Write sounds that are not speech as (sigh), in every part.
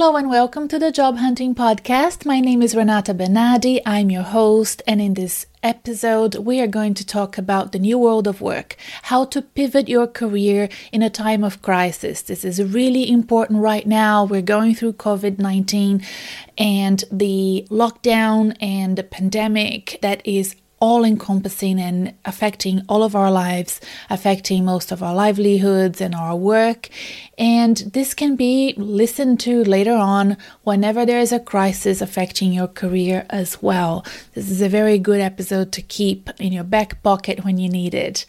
Hello and welcome to the Job Hunting Podcast. My name is Renata Bernarde. I'm your host, and in this episode, we are going to talk about the new world of work, how to pivot your career in a time of crisis. This is really important right now. We're going through COVID 19 and the lockdown and the pandemic that is all encompassing and affecting all of our lives, affecting most of our livelihoods and our work. And this can be listened to later on whenever there is a crisis affecting your career as well. This is a very good episode to keep in your back pocket when you need it.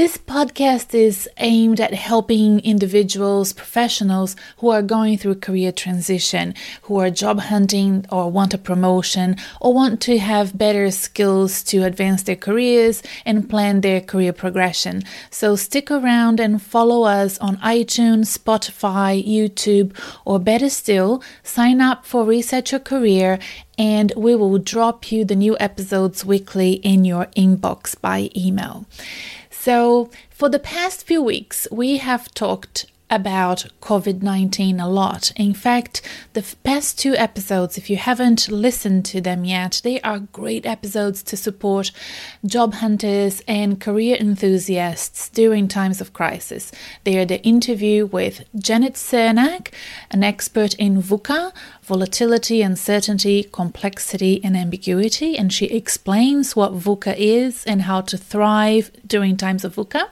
This podcast is aimed at helping individuals, professionals who are going through career transition, who are job hunting or want a promotion or want to have better skills to advance their careers and plan their career progression. So stick around and follow us on iTunes, Spotify, YouTube, or better still, sign up for Reset Your Career and we will drop you the new episodes weekly in your inbox by email. So, for the past few weeks, we have talked about COVID 19 a lot. In fact, the past two episodes, if you haven't listened to them yet, they are great episodes to support job hunters and career enthusiasts during times of crisis. They are the interview with Janet Sernack, an expert in VUCA, volatility, uncertainty, complexity, and ambiguity, and she explains what VUCA is and how to thrive during times of VUCA.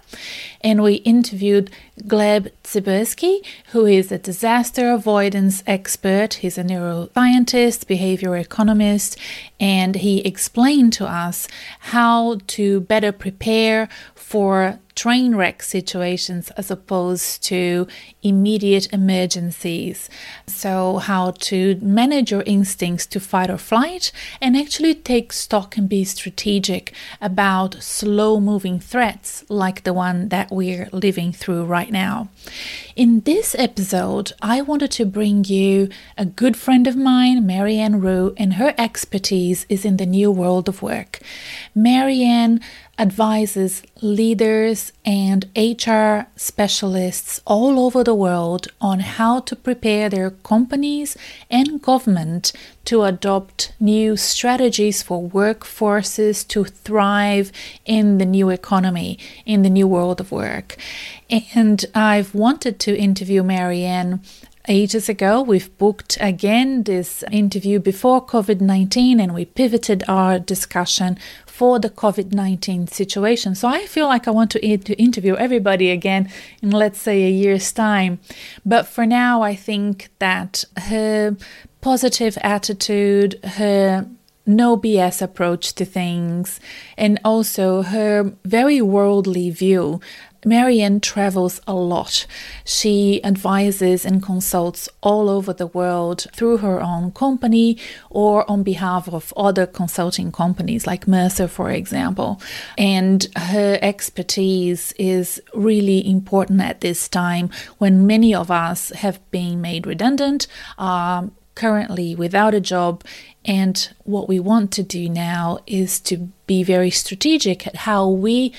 And we interviewed Gleb Tsipursky, who is a disaster avoidance expert. He's a neuroscientist, behavior economist, and he explained to us how to better prepare for train wreck situations as opposed to immediate emergencies. So, how to manage your instincts to fight or flight and actually take stock and be strategic about slow moving threats like the one that we're living through right now. In this episode, I wanted to bring you a good friend of mine, Marianne Roux, and her expertise is in the new world of work. Marianne advises leaders and HR specialists all over the world on how to prepare their companies and government to adopt new strategies for workforces to thrive in the new economy, in the new world of work. And I've wanted to interview Marianne ages ago. We've booked again this interview before COVID 19 and we pivoted our discussion for the COVID 19 situation. So I feel like I want to, to interview everybody again in, let's say, a year's time. But for now, I think that her positive attitude, her no BS approach to things, and also her very worldly view Marianne travels a lot. She advises and consults all over the world through her own company or on behalf of other consulting companies like Mercer, for example. And her expertise is really important at this time when many of us have been made redundant, are currently without a job. And what we want to do now is to be very strategic at how we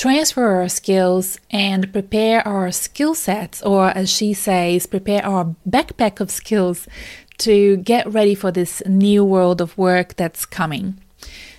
transfer our skills and prepare our skill sets, or as she says, prepare our backpack of skills to get ready for this new world of work that's coming.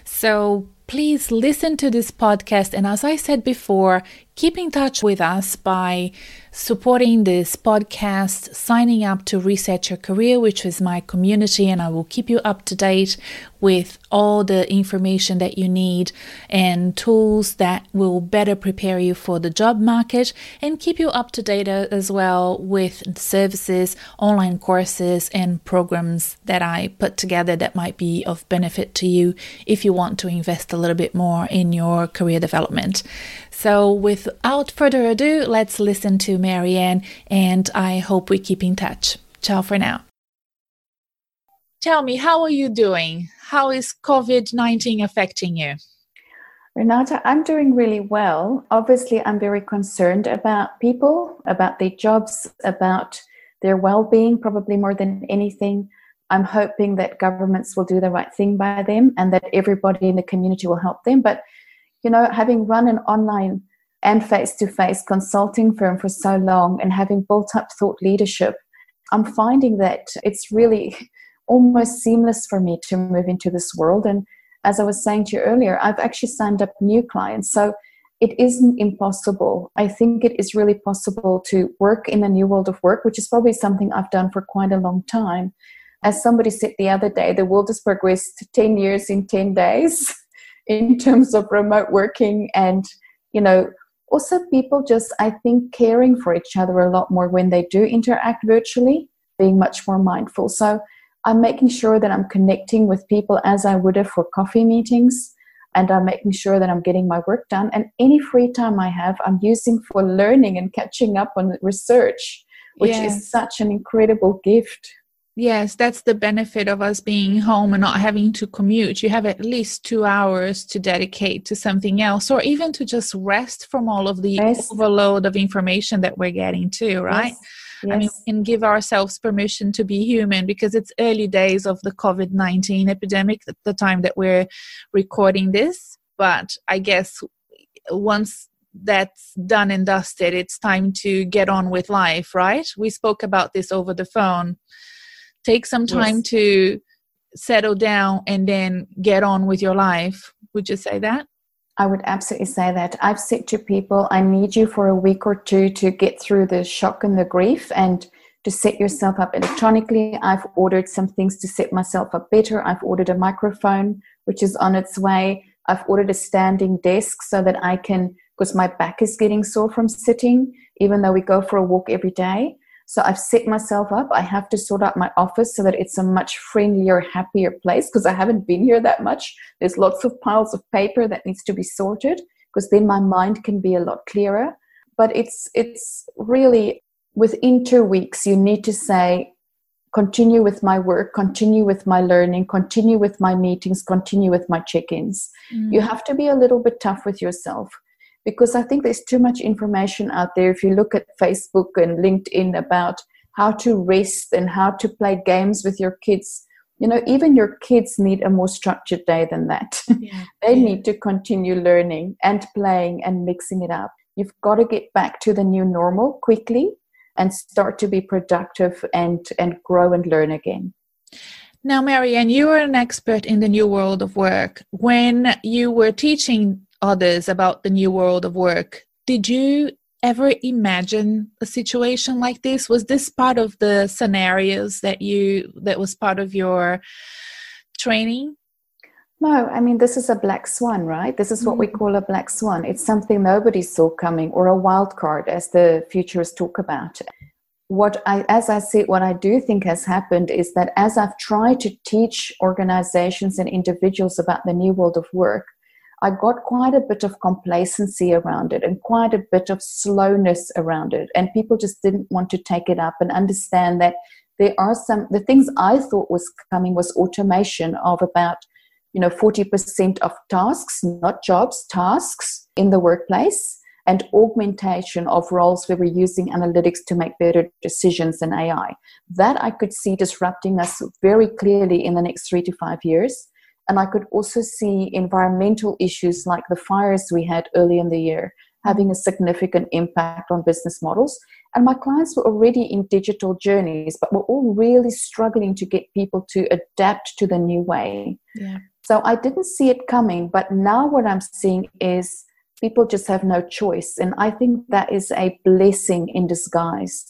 So please listen to this podcast. And as I said before, keep in touch with us by supporting this podcast, signing up to Reset Your Career, which is my community, and I will keep you up to date with all the information that you need and tools that will better prepare you for the job market and keep you up to date as well with services, online courses, and programs that I put together that might be of benefit to you if you want to invest a little bit more in your career development. So, without further ado, let's listen to Marianne, and I hope we keep in touch. Ciao for now. Tell me, how are you doing? How is COVID 19 affecting you? Renata, I'm doing really well. Obviously, I'm very concerned about people, about their jobs, about their well being, probably more than anything. I'm hoping that governments will do the right thing by them and that everybody in the community will help them. But you know, having run an online and face to face consulting firm for so long and having built up thought leadership, I'm finding that it's really (laughs) almost seamless for me to move into this world. And as I was saying to you earlier, I've actually signed up new clients. So it isn't impossible. I think it is really possible to work in a new world of work, which is probably something I've done for quite a long time. As somebody said the other day, the world has progressed 10 years in 10 days (laughs) in (laughs) terms of remote working and, you know, also people just, I think, caring for each other a lot more when they do interact virtually, being much more mindful. So I'm making sure that I'm connecting with people as I would have for coffee meetings and I'm making sure that I'm getting my work done. And any free time I have, I'm using for learning and catching up on research, which yes. is such an incredible gift. Yes, that's the benefit of us being home and not having to commute. You have at least two hours to dedicate to something else or even to just rest from all of the yes. overload of information that we're getting too, right? Yes. Yes. I mean, we can give ourselves permission to be human because it's early days of the COVID 19 epidemic at the time that we're recording this. But I guess once that's done and dusted, it's time to get on with life, right? We spoke about this over the phone. Take some time yes. to settle down and then get on with your life. Would you say that? I would absolutely say that. I've said to people, I need you for a week or two to get through the shock and the grief and to set yourself up electronically. I've ordered some things to set myself up better. I've ordered a microphone, which is on its way. I've ordered a standing desk so that I can, because my back is getting sore from sitting, even though we go for a walk every day. So I've set myself up. I have to sort out my office so that it's a much friendlier, happier place because I haven't been here that much. There's lots of piles of paper that needs to be sorted because then my mind can be a lot clearer. But it's it's really within two weeks you need to say continue with my work, continue with my learning, continue with my meetings, continue with my check-ins. Mm. You have to be a little bit tough with yourself because I think there's too much information out there. If you look at Facebook and LinkedIn about how to rest and how to play games with your kids, you know, even your kids need a more structured day than that. (laughs) Yeah. they yeah. need to continue learning and playing and mixing it up. You've got to get back to the new normal quickly and start to be productive and, and grow and learn again. Now, Marianne, you are an expert in the new world of work. When you were teaching others about the new world of work. Did you ever imagine a situation like this? Was this part of the scenarios that you that was part of your training? No, I mean this is a black swan, right? This is what we mm-hmm. call a black swan. It's something nobody saw coming, or a wild card, as the futurists talk about. What I, as I said, what I do think has happened is that as I've tried to teach organizations and individuals about the new world of work, I got quite a bit of complacency around it and quite a bit of slowness around it. And people just didn't want to take it up and understand that there are some, the things I thought was coming was automation of about, you know, 40% of tasks, not jobs, tasks in the workplace and augmentation of roles where we're using analytics to make better decisions than AI. That I could see disrupting us very clearly in the next three to five years. And I could also see environmental issues like the fires we had early in the year having a significant impact on business models. And my clients were already in digital journeys, but were all really struggling to get people to adapt to the new way. Yeah. So I didn't see it coming, but now what I'm seeing is people just have no choice. And I think that is a blessing in disguise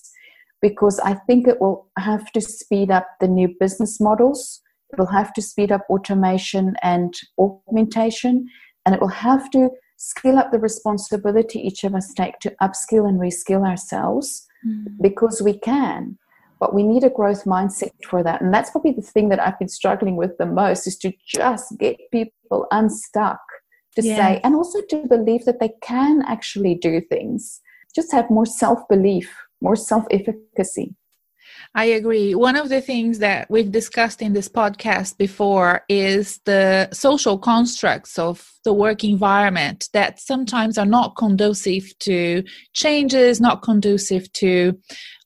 because I think it will have to speed up the new business models it will have to speed up automation and augmentation, and it will have to skill up the responsibility each of us take to upskill and reskill ourselves mm. because we can. But we need a growth mindset for that. And that's probably the thing that I've been struggling with the most is to just get people unstuck to yeah. say, and also to believe that they can actually do things. Just have more self belief, more self efficacy. I agree. One of the things that we've discussed in this podcast before is the social constructs of the work environment that sometimes are not conducive to changes, not conducive to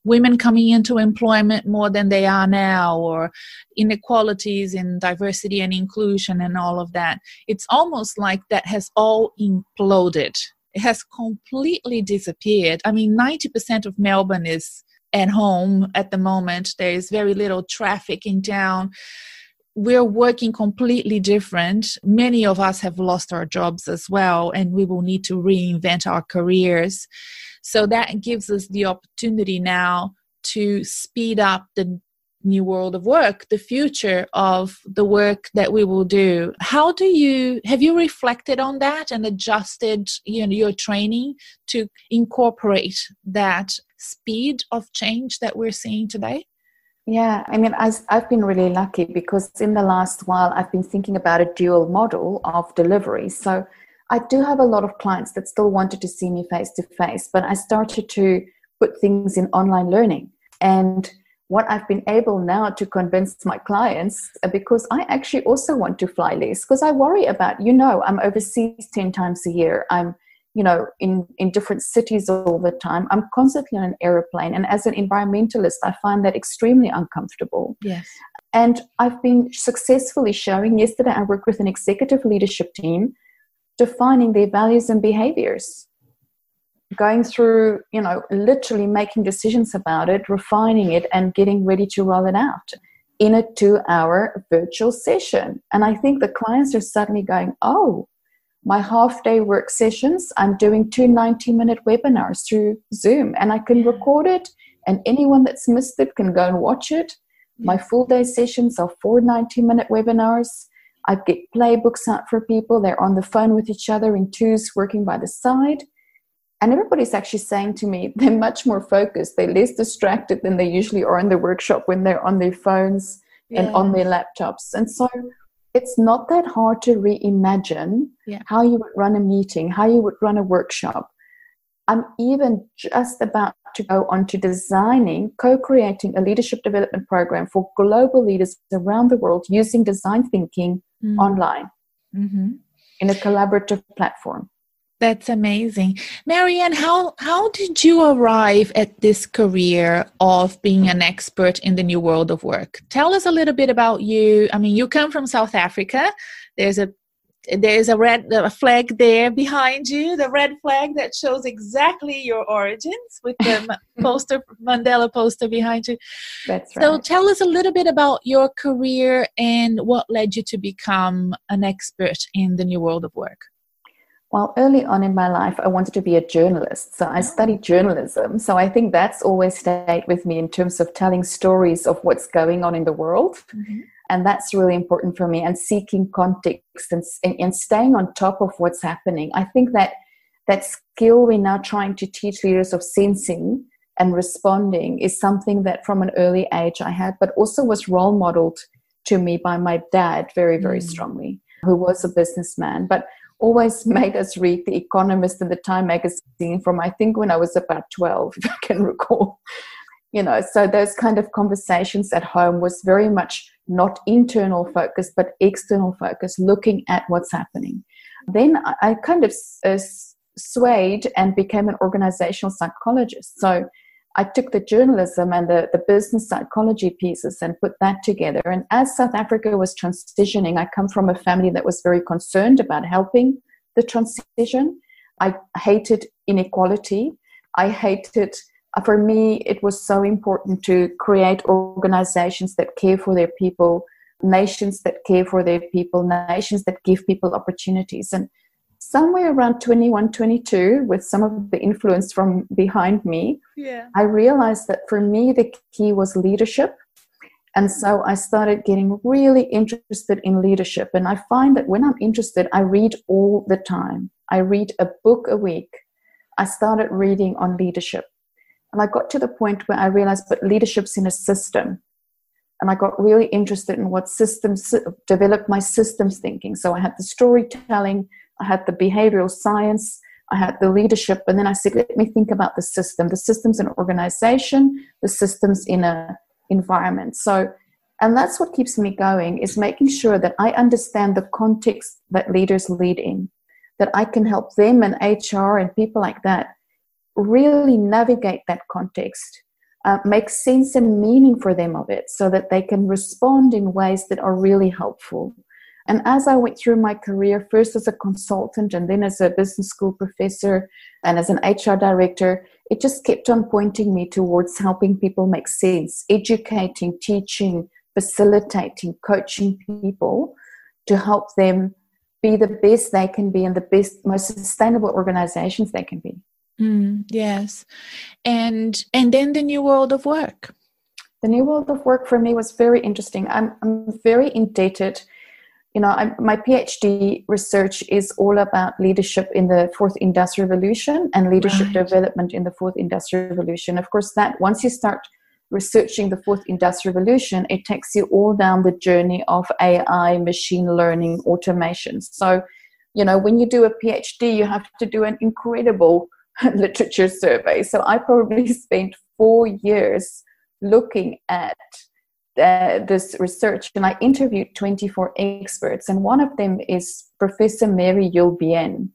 women coming into employment more than they are now, or inequalities in diversity and inclusion and all of that. It's almost like that has all imploded. It has completely disappeared. I mean, 90% of Melbourne is at home at the moment. There is very little traffic in town. We're working completely different. Many of us have lost our jobs as well, and we will need to reinvent our careers. So that gives us the opportunity now to speed up the new world of work the future of the work that we will do how do you have you reflected on that and adjusted you know your training to incorporate that speed of change that we're seeing today yeah, I mean, I, have been really lucky because in the last while I've been thinking about a dual model of delivery. So I do have a lot of clients that still wanted to see me face to face, but I started to put things in online learning. And what I've been able now to convince my clients, uh, because I actually also want to fly less, because I worry about, you know, I'm overseas 10 times a year. I'm, you know, in, in different cities all the time. I'm constantly on an aeroplane. And as an environmentalist, I find that extremely uncomfortable. Yes. And I've been successfully showing, yesterday I worked with an executive leadership team defining their values and behaviors going through, you know, literally making decisions about it, refining it, and getting ready to roll it out in a two hour virtual session. And I think the clients are suddenly going, oh, my half day work sessions, I'm doing two 90 minute webinars through Zoom and I can record it, and anyone that's missed it can go and watch it. My full day sessions are four 90 minute webinars. I get playbooks out for people. They're on the phone with each other in twos, working by the side and everybody's actually saying to me they're much more focused they're less distracted than they usually are in the workshop when they're on their phones yeah. and on their laptops and so it's not that hard to reimagine yeah. how you would run a meeting how you would run a workshop i'm even just about to go on to designing co-creating a leadership development program for global leaders around the world using design thinking mm-hmm. online mm-hmm. in a collaborative platform that's amazing. Marianne, how, how did you arrive at this career of being an expert in the new world of work? Tell us a little bit about you. I mean, you come from South Africa. There's a there's a red a flag there behind you, the red flag that shows exactly your origins with the (laughs) poster Mandela poster behind you. That's right. So tell us a little bit about your career and what led you to become an expert in the new world of work. Well, early on in my life, I wanted to be a journalist. So I studied journalism. So I think that's always stayed with me in terms of telling stories of what's going on in the world. Mm-hmm. And that's really important for me and seeking context and, and staying on top of what's happening. I think that that skill we're now trying to teach leaders of sensing and responding is something that from an early age I had, but also was role modeled to me by my dad very, very mm. strongly, who was a businessman. But always (laughs) made us read The Economist and the Time magazine from I think when I was about 12, (laughs) if I can recall. You know, so those kind of conversations at home was very much not internal focus, but external focus, looking at what's happening. Then I kind of uh, swayed and became an organizational psychologist. So I took the journalism and the, the business psychology pieces and put that together. And as South Africa was transitioning, I come from a family that was very concerned about helping the transition. I hated inequality. I hated, uh, for me, it was so important to create organizations that care for their people, nations that care for their people, nations that give people opportunities. And somewhere around 21 22 with some of the influence from behind me yeah. i realized that for me the key was leadership. And so i started getting really interested in leadership. And i find that when i'm interested i read all the time. I read a book a week. I started reading on leadership. And i got to the point where i realized but leadership's in a system. And I got really interested in what systems developed my systems thinking. So I had the storytelling, I had the behavioral science, I had the leadership, and then I said, let me think about the system, the systems in organization, the systems in a environment. So, and that's what keeps me going is making sure that I understand the context that leaders lead in, that I can help them and HR and people like that really navigate that context, uh, make sense and meaning for them of it, so that they can respond in ways that are really helpful And as I went through my career, first as a consultant and then as a business school professor and as an HR director, it just kept on pointing me towards helping people make sense, educating, teaching, facilitating, coaching people to help them be the best they can be and the best, most sustainable organizations they can be. Mm, yes. And and then the new world of work. The new world of work for me was very interesting. I'm I'm very indebted you know, I'm, my PhD research is all about leadership in the fourth industrial revolution and leadership right. development in the fourth industrial revolution. Of course, that once you start researching the fourth industrial revolution, it takes you all down the journey of AI, machine learning, automation. So, you know, when you do a PhD, you have to do an incredible (laughs) literature survey. So I probably (laughs) spent four years looking at uh, this research and I interviewed 24 experts, and one of them is Professor Mary Uhl-Bien,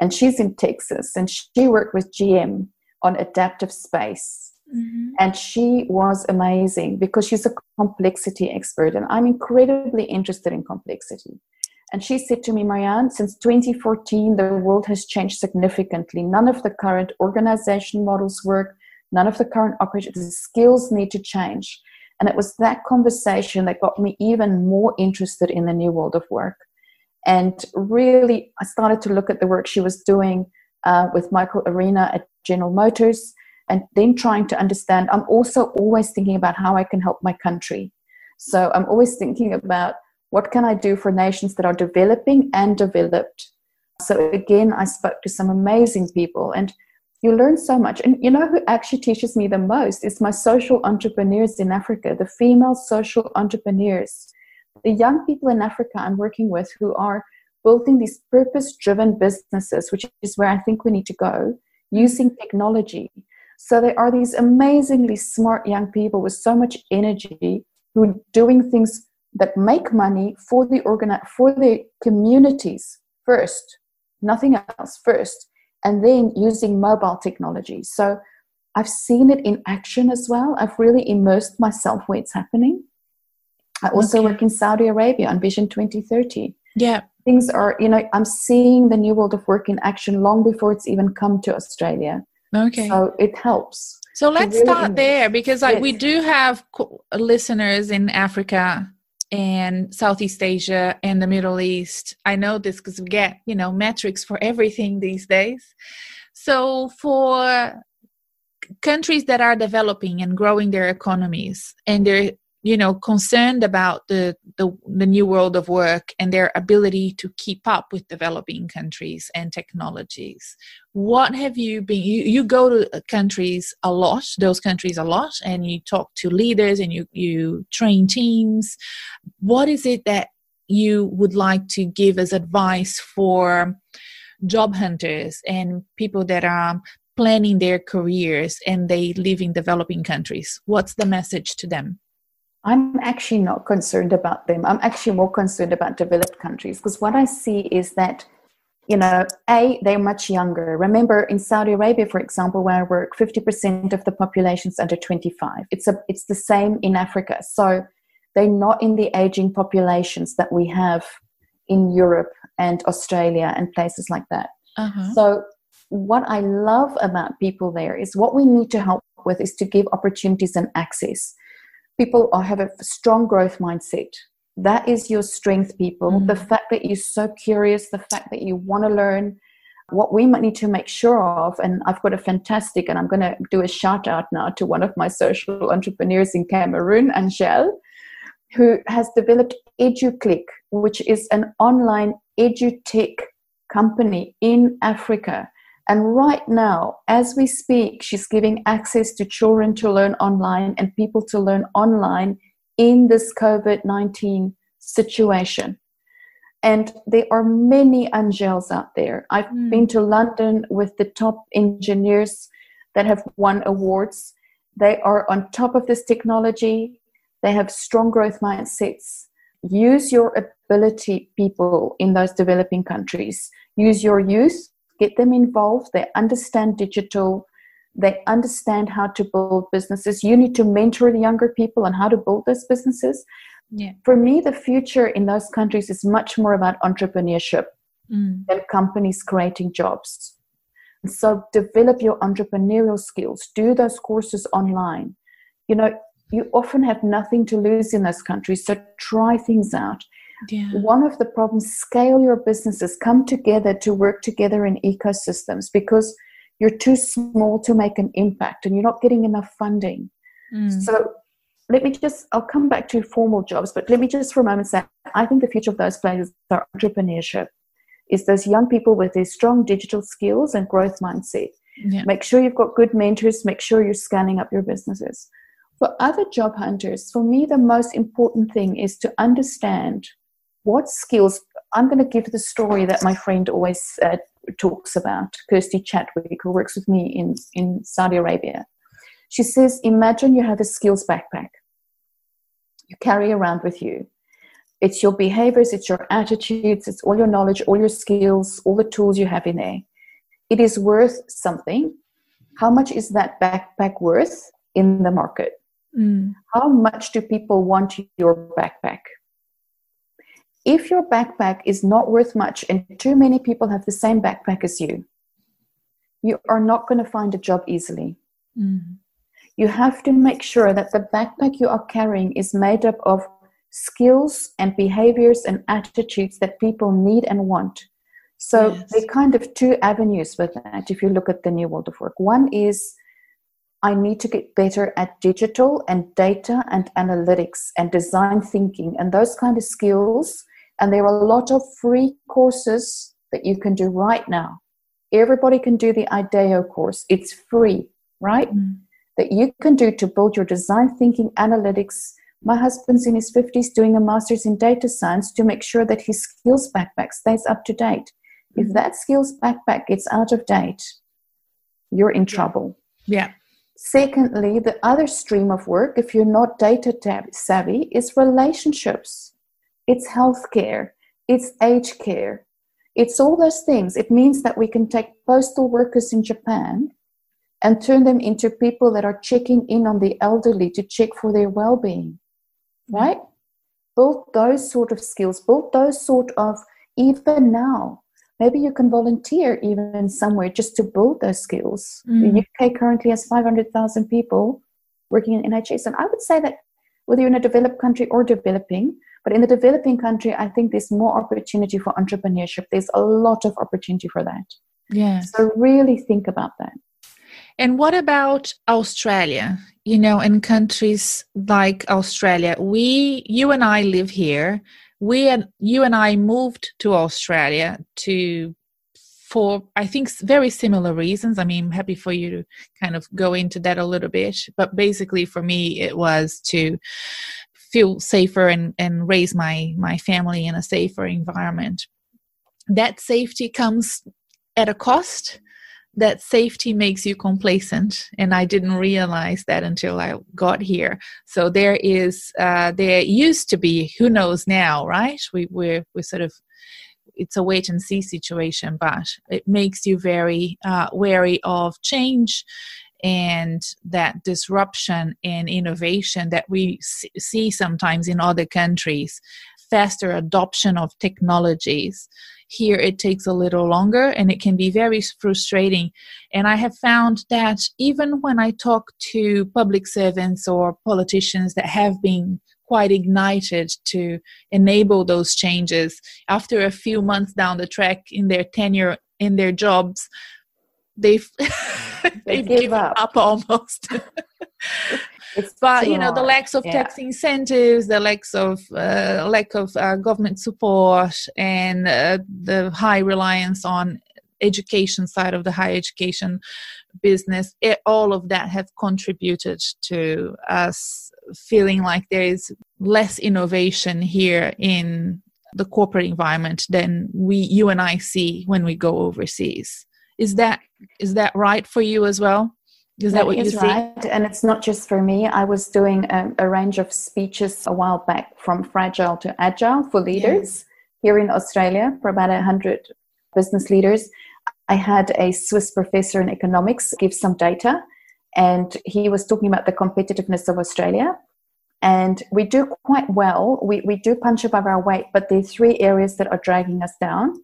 and she's in Texas, and she worked with GM on adaptive space. Mm-hmm. And she was amazing because she's a complexity expert, and I'm incredibly interested in complexity. And she said to me, Marianne, since 2014, the world has changed significantly. None of the current organization models work, none of the current operations, the skills need to change. And it was that conversation that got me even more interested in the new world of work. And really, I started to look at the work she was doing uh, with Michael Arena at General Motors, and then trying to understand. I'm also always thinking about how I can help my country. So I'm always thinking about what can I do for nations that are developing and developed. So again, I spoke to some amazing people, and you learn so much. And you know who actually teaches me the most is my social entrepreneurs in Africa, the female social entrepreneurs, the young people in Africa I'm working with who are building these purpose driven businesses, which is where I think we need to go, using technology. So there are these amazingly smart young people with so much energy who are doing things that make money for the organ for the communities first, nothing else first and then using mobile technology. So I've seen it in action as well. I've really immersed myself where it's happening. I also okay. work in Saudi Arabia on Vision 2030. Yeah. Things are, you know, I'm seeing the new world of work in action long before it's even come to Australia. Okay. So it helps. So let's really start there because yes. we do have listeners in Africa and Southeast Asia and the Middle East. I know this because we get, you know, metrics for everything these days. So for countries that are developing and growing their economies and they're you know concerned about the, the, the new world of work and their ability to keep up with developing countries and technologies. What have you been you, you go to countries a lot those countries a lot and you talk to leaders and you you train teams. What is it that you would like to give as advice for job hunters and people that are planning their careers and they live in developing countries? What's the message to them I'm actually not concerned about them. I'm actually more concerned about developed countries because what I see is that, you know, A, they're much younger. Remember, in Saudi Arabia, for example, where I work, 50% of the population is under 25. It's, a, it's the same in Africa. So they're not in the aging populations that we have in Europe and Australia and places like that. Uh-huh. So what I love about people there is what we need to help with is to give opportunities and access people are, have a strong growth mindset. That is your strength, people. Mm-hmm. The fact that you're so curious, the fact that you want to learn. What we might need to make sure of, and I've got a fantastic, and I'm going to do a shout out now to one of my social entrepreneurs in Cameroon, Angel, who has developed EduClick, which is an online edutech company in Africa and right now, as we speak, she's giving access to children to learn online and people to learn online in this COVID 19 situation. And there are many Angels out there. I've mm. been to London with the top engineers that have won awards. They are on top of this technology, they have strong growth mindsets. Use your ability, people in those developing countries. Use your youth get them involved. They understand digital. They understand how to build businesses. You need to mentor the younger people on how to build those businesses. Yeah. For me, the future in those countries is much more about entrepreneurship Mm. than companies creating jobs. So develop your entrepreneurial skills, do those courses online. You know, you often have nothing to lose in those countries, so try things out. Yeah. One of the problems, scale your businesses, come together to work together in ecosystems because you're too small to make an impact and you're not getting enough funding. Mm. So let me just, I'll come back to formal jobs, but let me just for a moment say, I think the future of those places are entrepreneurship, is those young people with their strong digital skills and growth mindset. yeah. Make sure you've got good mentors, make sure you're scaling up your businesses. For other job hunters, for me, the most important thing is to understand what skills. I'm going to give the story that my friend always uh, talks about, Kirsty Chadwick, who works with me in, in Saudi Arabia. She says, Imagine you have a skills backpack you carry around with you. It's your behaviors, it's your attitudes, it's all your knowledge, all your skills, all the tools you have in there. It is worth something. How much is that backpack worth in the market? Mm. How much do people want your backpack? If your backpack is not worth much and too many people have the same backpack as you, you are not going to find a job easily. Mm. You have to make sure that the backpack you are carrying is made up of skills and behaviors and attitudes that people need and want. So Yes. there are kind of two avenues with that if you look at the new world of work. One is I need to get better at digital and data and analytics and design thinking and those kind of skills. And there are a lot of free courses that you can do right now. Everybody can do the IDEO course, it's free, right? Mm. That you can do to build your design thinking analytics. My husband's in his 50s doing a master's in data science to make sure that his skills backpack stays up to date. If that skills backpack gets out of date, you're in trouble. Yeah. Secondly, the other stream of work, if you're not data savvy, is relationships. It's healthcare. It's aged care. It's all those things. It means that we can take postal workers in Japan and turn them into people that are checking in on the elderly to check for their well being. Right? Build those sort of skills, build those sort of, even now, maybe you can volunteer even somewhere just to build those skills. Mm. The UK currently has 500,000 people working in NHS. And I would say that whether you're in a developed country or developing, but in the developing country, I think there's more opportunity for entrepreneurship. There's a lot of opportunity for that. Yeah. So really think about that. And what about Australia? You know, in countries like Australia, we, you and I live here. We and you and I moved to Australia to for I think very similar reasons. I mean, I'm happy for you to kind of go into that a little bit, but basically for me, it was to feel safer and and raise my my family in a safer environment. That safety comes at a cost. That safety makes you complacent. And i didn't realize that until i got here. So there is uh, there used to be who knows now right? We we're, we're sort of it's a wait and see situation but it makes you very uh, wary of change and that disruption and innovation that we see sometimes in other countries. Faster adoption of technologies. Here it takes a little longer and it can be very frustrating. And i have found that even when i talk to public servants or politicians that have been quite ignited to enable those changes after a few months down the track in their tenure in their jobs they've (laughs) (laughs) They give up. up almost (laughs) It's but you know the hard. lacks of Yeah. tax incentives the lacks of uh, lack of uh, government support and uh, the high reliance on education side of the higher education business it, all of that have contributed to us feeling like there is less innovation here in the corporate environment than we you and I see when we go overseas is that is that right for you as well is that, what you see right. And it's not just for me. I was doing a, a range of speeches a while back from fragile to agile for leaders here in Australia for about 100 business leaders. I had a Swiss professor in economics give some data, and he was talking about the competitiveness of Australia. and we do quite well. We, we do punch above our weight, but there are three areas that are dragging us down.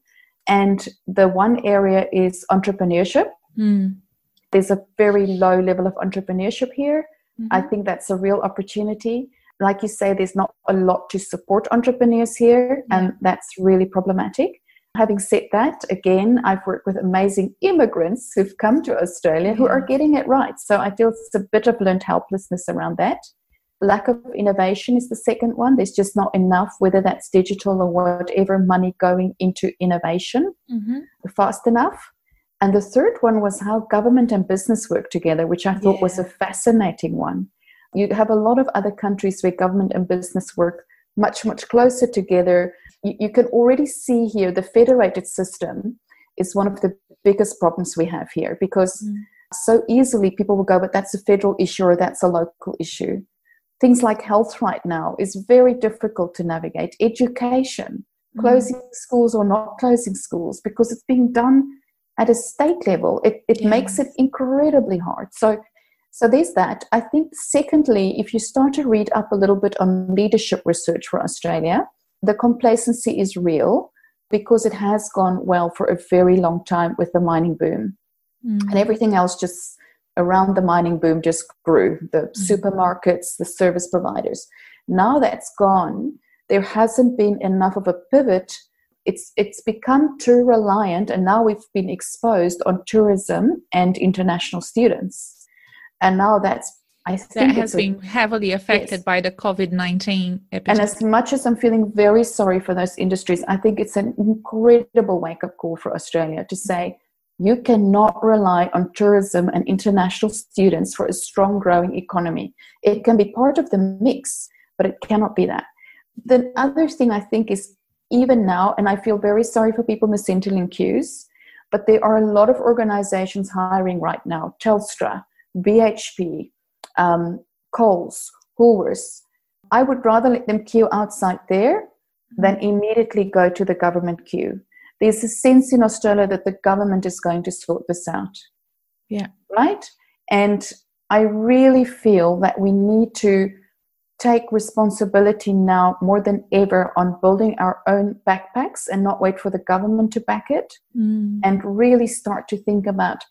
And the one area is entrepreneurship. Mm. There's a very low level of entrepreneurship here. Mm-hmm. I think that's a real opportunity. Like you say, there's not a lot to support entrepreneurs here, yeah. and that's really problematic. Having said that, again, I've worked with amazing immigrants who've come to Australia who are getting it right. So I feel it's a bit of learned helplessness around that. Lack of innovation is the second one. There's just not enough, whether that's digital or whatever, money going into innovation mm-hmm. fast enough. And the third one was how government and business work together, which I thought yeah. was a fascinating one. You have a lot of other countries where government and business work much, much closer together. You, you can already see here the federated system is one of the biggest problems we have here because mm. so easily people will go, but that's a federal issue or that's a local issue. Things like health right now is very difficult to navigate. Education, mm. closing schools or not closing schools, because it's being done at a state level, it, it yeah. makes it incredibly hard. So, so there's that. I think, secondly, if you start to read up a little bit on leadership research for Australia, the complacency is real because it has gone well for a very long time with the mining boom. Mm. And everything else just around the mining boom just grew the mm. supermarkets, the service providers. Now that's gone, there hasn't been enough of a pivot it's it's become too reliant and now we've been exposed on tourism and international students and now that's I think that has been heavily affected yes. by the COVID 19 epidemic. And as much as I'm feeling very sorry for those industries, I think it's an incredible wake up call for Australia to say you cannot rely on tourism and international students for a strong growing economy. It can be part of the mix, but it cannot be that. The other thing I think is even now, and I feel very sorry for people in the Centrelink queues, but there are a lot of organizations hiring right now Telstra, BHP, um, Coles, Woolworths. I would rather let them queue outside there than immediately go to the government queue. There's a sense in Australia that the government is going to sort this out. Yeah. Right? And I really feel that we need to take responsibility now more than ever on building our own backpacks and not wait for the government to back it mm. and really start to think about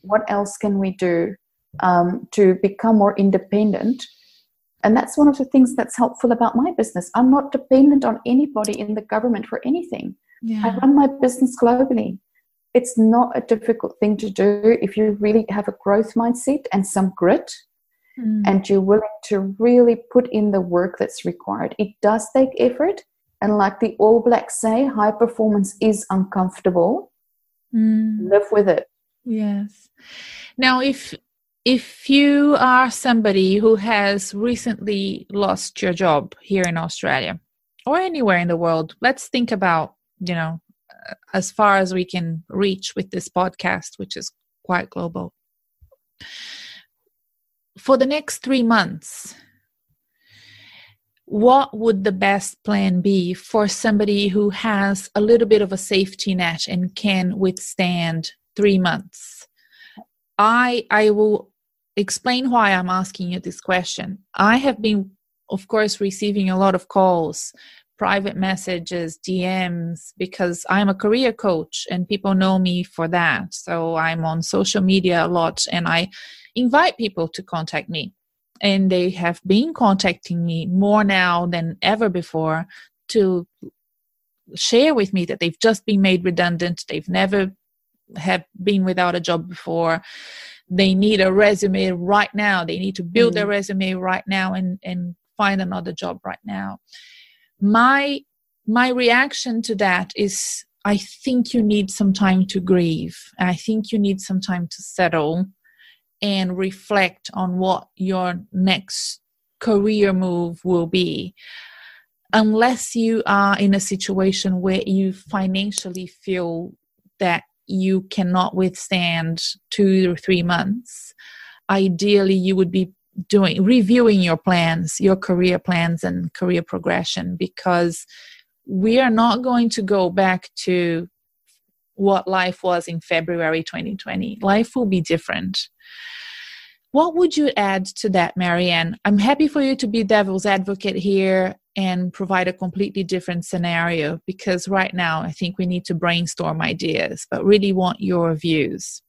what else can we do um, to become more independent and that's one of the things that's helpful about my business i'm not dependent on anybody in the government for anything yeah. i run my business globally it's not a difficult thing to do if you really have a growth mindset and some grit mm. and you're willing to really put in the work that's required. It does take effort. And like the All Blacks say, high performance is uncomfortable. Mm. Live with it. Yes. Now, if if you are somebody who has recently lost your job here in Australia or anywhere in the world, let's think about, you know, as far as we can reach with this podcast, which is quite global for the next three months, what would the best plan be for somebody who has a little bit of a safety net and can withstand three months? I I will explain why I'm asking you this question. I have been, of course, receiving a lot of calls, private messages, DMs, because I'm a career coach and people know me for that. So I'm on social media a lot and I invite people to contact me. And they have been contacting me more now than ever before to share with me that they've just been made redundant, they've never have been without a job before they need a resume right now they need to build mm. their resume right now and and find another job right now my my reaction to that is i think you need some time to grieve. I think you need some time to settle and reflect on what your next career move will be. Unless you are in a situation where you financially feel that you cannot withstand two or three months ideally you would be doing reviewing your plans your career plans and career progression because we are not going to go back to what life was in February 2020 life will be different What would you add to that, Marianne? I'm happy for you to be devil's advocate here and provide a completely different scenario because right now I think we need to brainstorm ideas, but really want your views.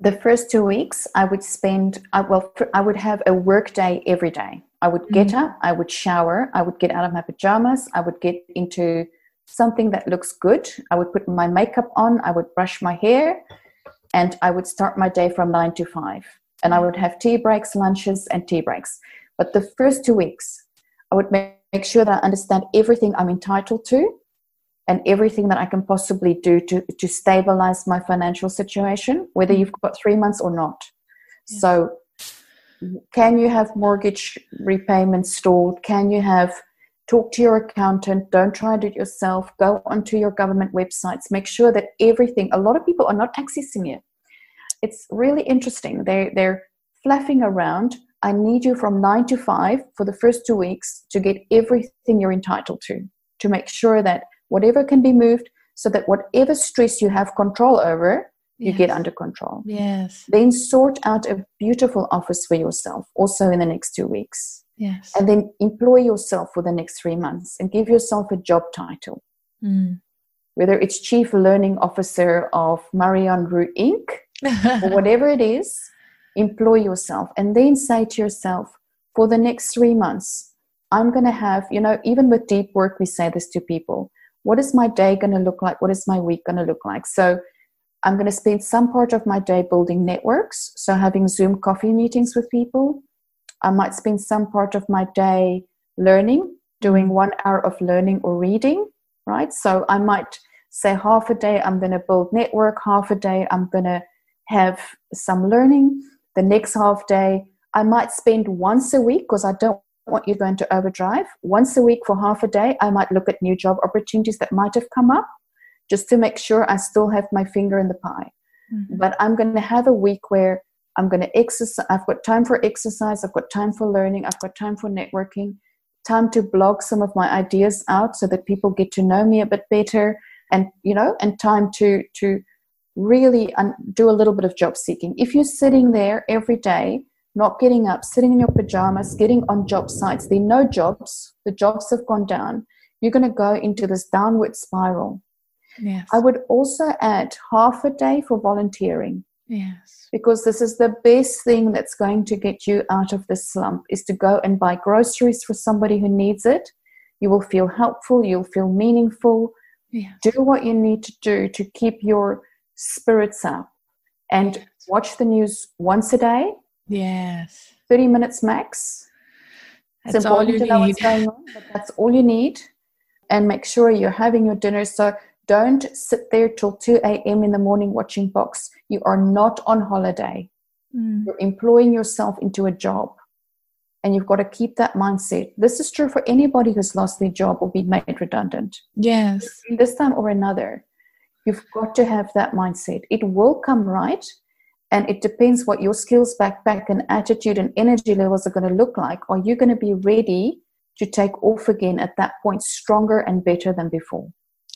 The first two weeks, I would spend, I, well, I would have a work day every day. I would get mm-hmm. up, I would shower, I would get out of my pajamas, I would get into something that looks good. I would put my makeup on, I would brush my hair, and I would start my day from nine to five. And I would have tea breaks, lunches, and tea breaks. But the first two weeks, I would make sure that I understand everything I'm entitled to and everything that I can possibly do to, to stabilize my financial situation, whether mm. you've got three months or not. Yeah. So, can you have mortgage repayments stored? Can you have talk to your accountant? Don't try to do it yourself. Go onto your government websites. Make sure that everything, a lot of people are not accessing it. It's really interesting. They, they're fluffing around I need you from nine to five for the first two weeks to get everything you're entitled to, to make sure that whatever can be moved, so that whatever stress you have control over, you yes. get under control. Yes. Then sort out a beautiful office for yourself also in the next two weeks. Yes. And then employ yourself for the next three months and give yourself a job title. Mm. Whether it's Chief Learning Officer of Marianne Roux Inc. (laughs) or whatever it is, employ yourself and then say to yourself for the next three months i'm going to have you know even with deep work we say this to people what is my day going to look like? What is my week going to look like? So i'm going to spend some part of my day building networks. So having zoom coffee meetings with people. I might spend some part of my day learning doing mm-hmm. one hour of learning or reading right? So i might say half a day i'm going to build network half a day i'm going to have some learning. The next half day, I might spend once a week because I don't want you going to overdrive. Once a week for half a day, I might look at new job opportunities that might have come up just to make sure I still have my finger in the pie. Mm-hmm. But I'm going to have a week where I'm going to exercise. I've got time for exercise. I've got time for learning. I've got time for networking. Time to blog some of my ideas out so that people get to know me a bit better, and you know, and time to to really un- do a little bit of job seeking. If you're sitting there every day, not getting up, sitting in your pajamas, getting on job sites, there are no jobs, the jobs have gone down, you're going to go into this downward spiral. Yes. I would also add half a day for volunteering. Yes. Because this is the best thing that's going to get you out of this slump is to go and buy groceries for somebody who needs it. You will feel helpful, you'll feel meaningful. Yes. Do what you need to do to keep your spirits up and watch the news once a day. Yes. 30 minutes max. That's it's important all you to know need. what's going on, but that's all you need. And make sure you're having your dinner. So don't sit there till 2 a.m. in the morning watching Box. You are not on holiday. Mm. You're employing yourself into a job. And you've got to keep that mindset. This is true for anybody who's lost their job or been made redundant. Yes. This time or another. You've got to have that mindset. It will come right. And it depends what your skills backpack and attitude and energy levels are going to look like. Are you going to be ready to take off again at that point stronger and better than before?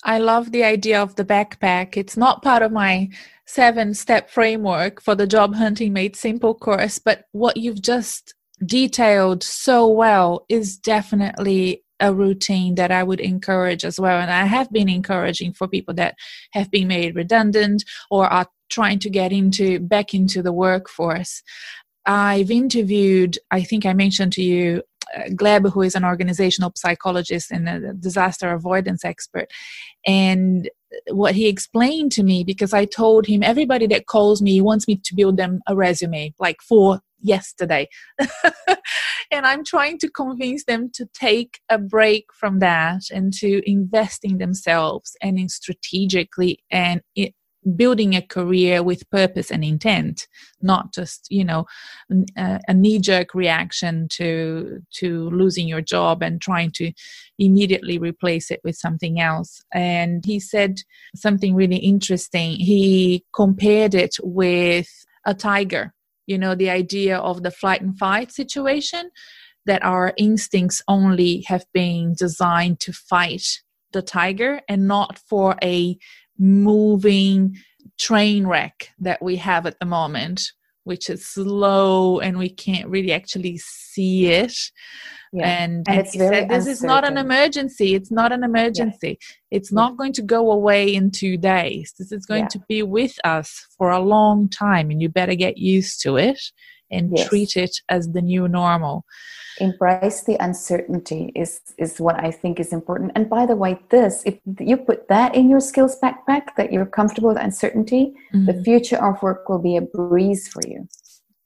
I love the idea of the backpack. It's not part of my seven step framework for the Job Hunting Made Simple course, but what you've just detailed so well is definitely a routine that I would encourage as well. And I have been encouraging for people that have been made redundant or are trying to get into back into the workforce. I've interviewed, I think I mentioned to you, uh, Gleb, who is an organizational psychologist and a disaster avoidance expert. And what he explained to me, because I told him everybody that calls me wants me to build them a resume, like for yesterday. (laughs) and I'm trying to convince them to take a break from that and to invest in themselves and in strategically and building a career with purpose and intent not just you know a, uh, a knee-jerk reaction to to losing your job and trying to immediately replace it with something else. And he said something really interesting. He compared it with a tiger you know the idea of the flight and fight situation that our instincts only have been designed to fight the tiger and not for a moving train wreck that we have at the moment which is slow and we can't really actually see it. Yeah. And, and, it's very said, this uncertain. is not an emergency. It's not an emergency. Yeah. It's not going to go away in two days. This is going yeah. to be with us for a long time, and you better get used to it and yes. treat it as the new normal. Embrace the uncertainty is is what i think is important. And by the way this if you put that in your skills backpack that you're comfortable with uncertainty mm-hmm. the future of work will be a breeze for you.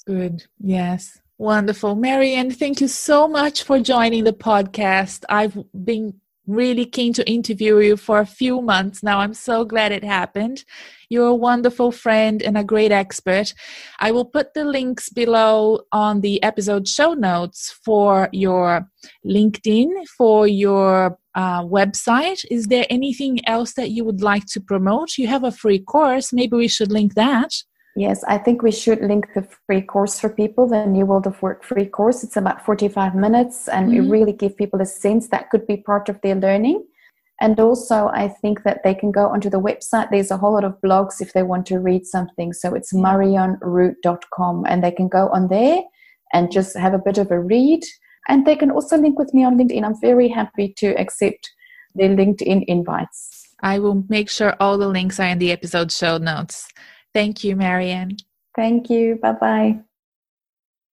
Good. Yes. Wonderful. Marianne thank you so much for joining the podcast. I've been really keen to interview you for a few months now. I'm so glad it happened. You're a wonderful friend and a great expert. I will put the links below on the episode show notes for your LinkedIn, for your uh, website. Is there anything else that you would like to promote? You have a free course. Maybe we should link that. Yes, I think we should link the free course for people, the New World of Work free course. It's about 45 minutes and mm-hmm. we really give people a sense that could be part of their learning. And also, I think that they can go onto the website. There's a whole lot of blogs if they want to read something. So it's marianneroux.com and they can go on there and just have a bit of a read. And they can also link with me on LinkedIn. I'm very happy to accept their LinkedIn invites. I will make sure all the links are in the episode show notes. Thank you, Marianne. Thank you. Bye bye.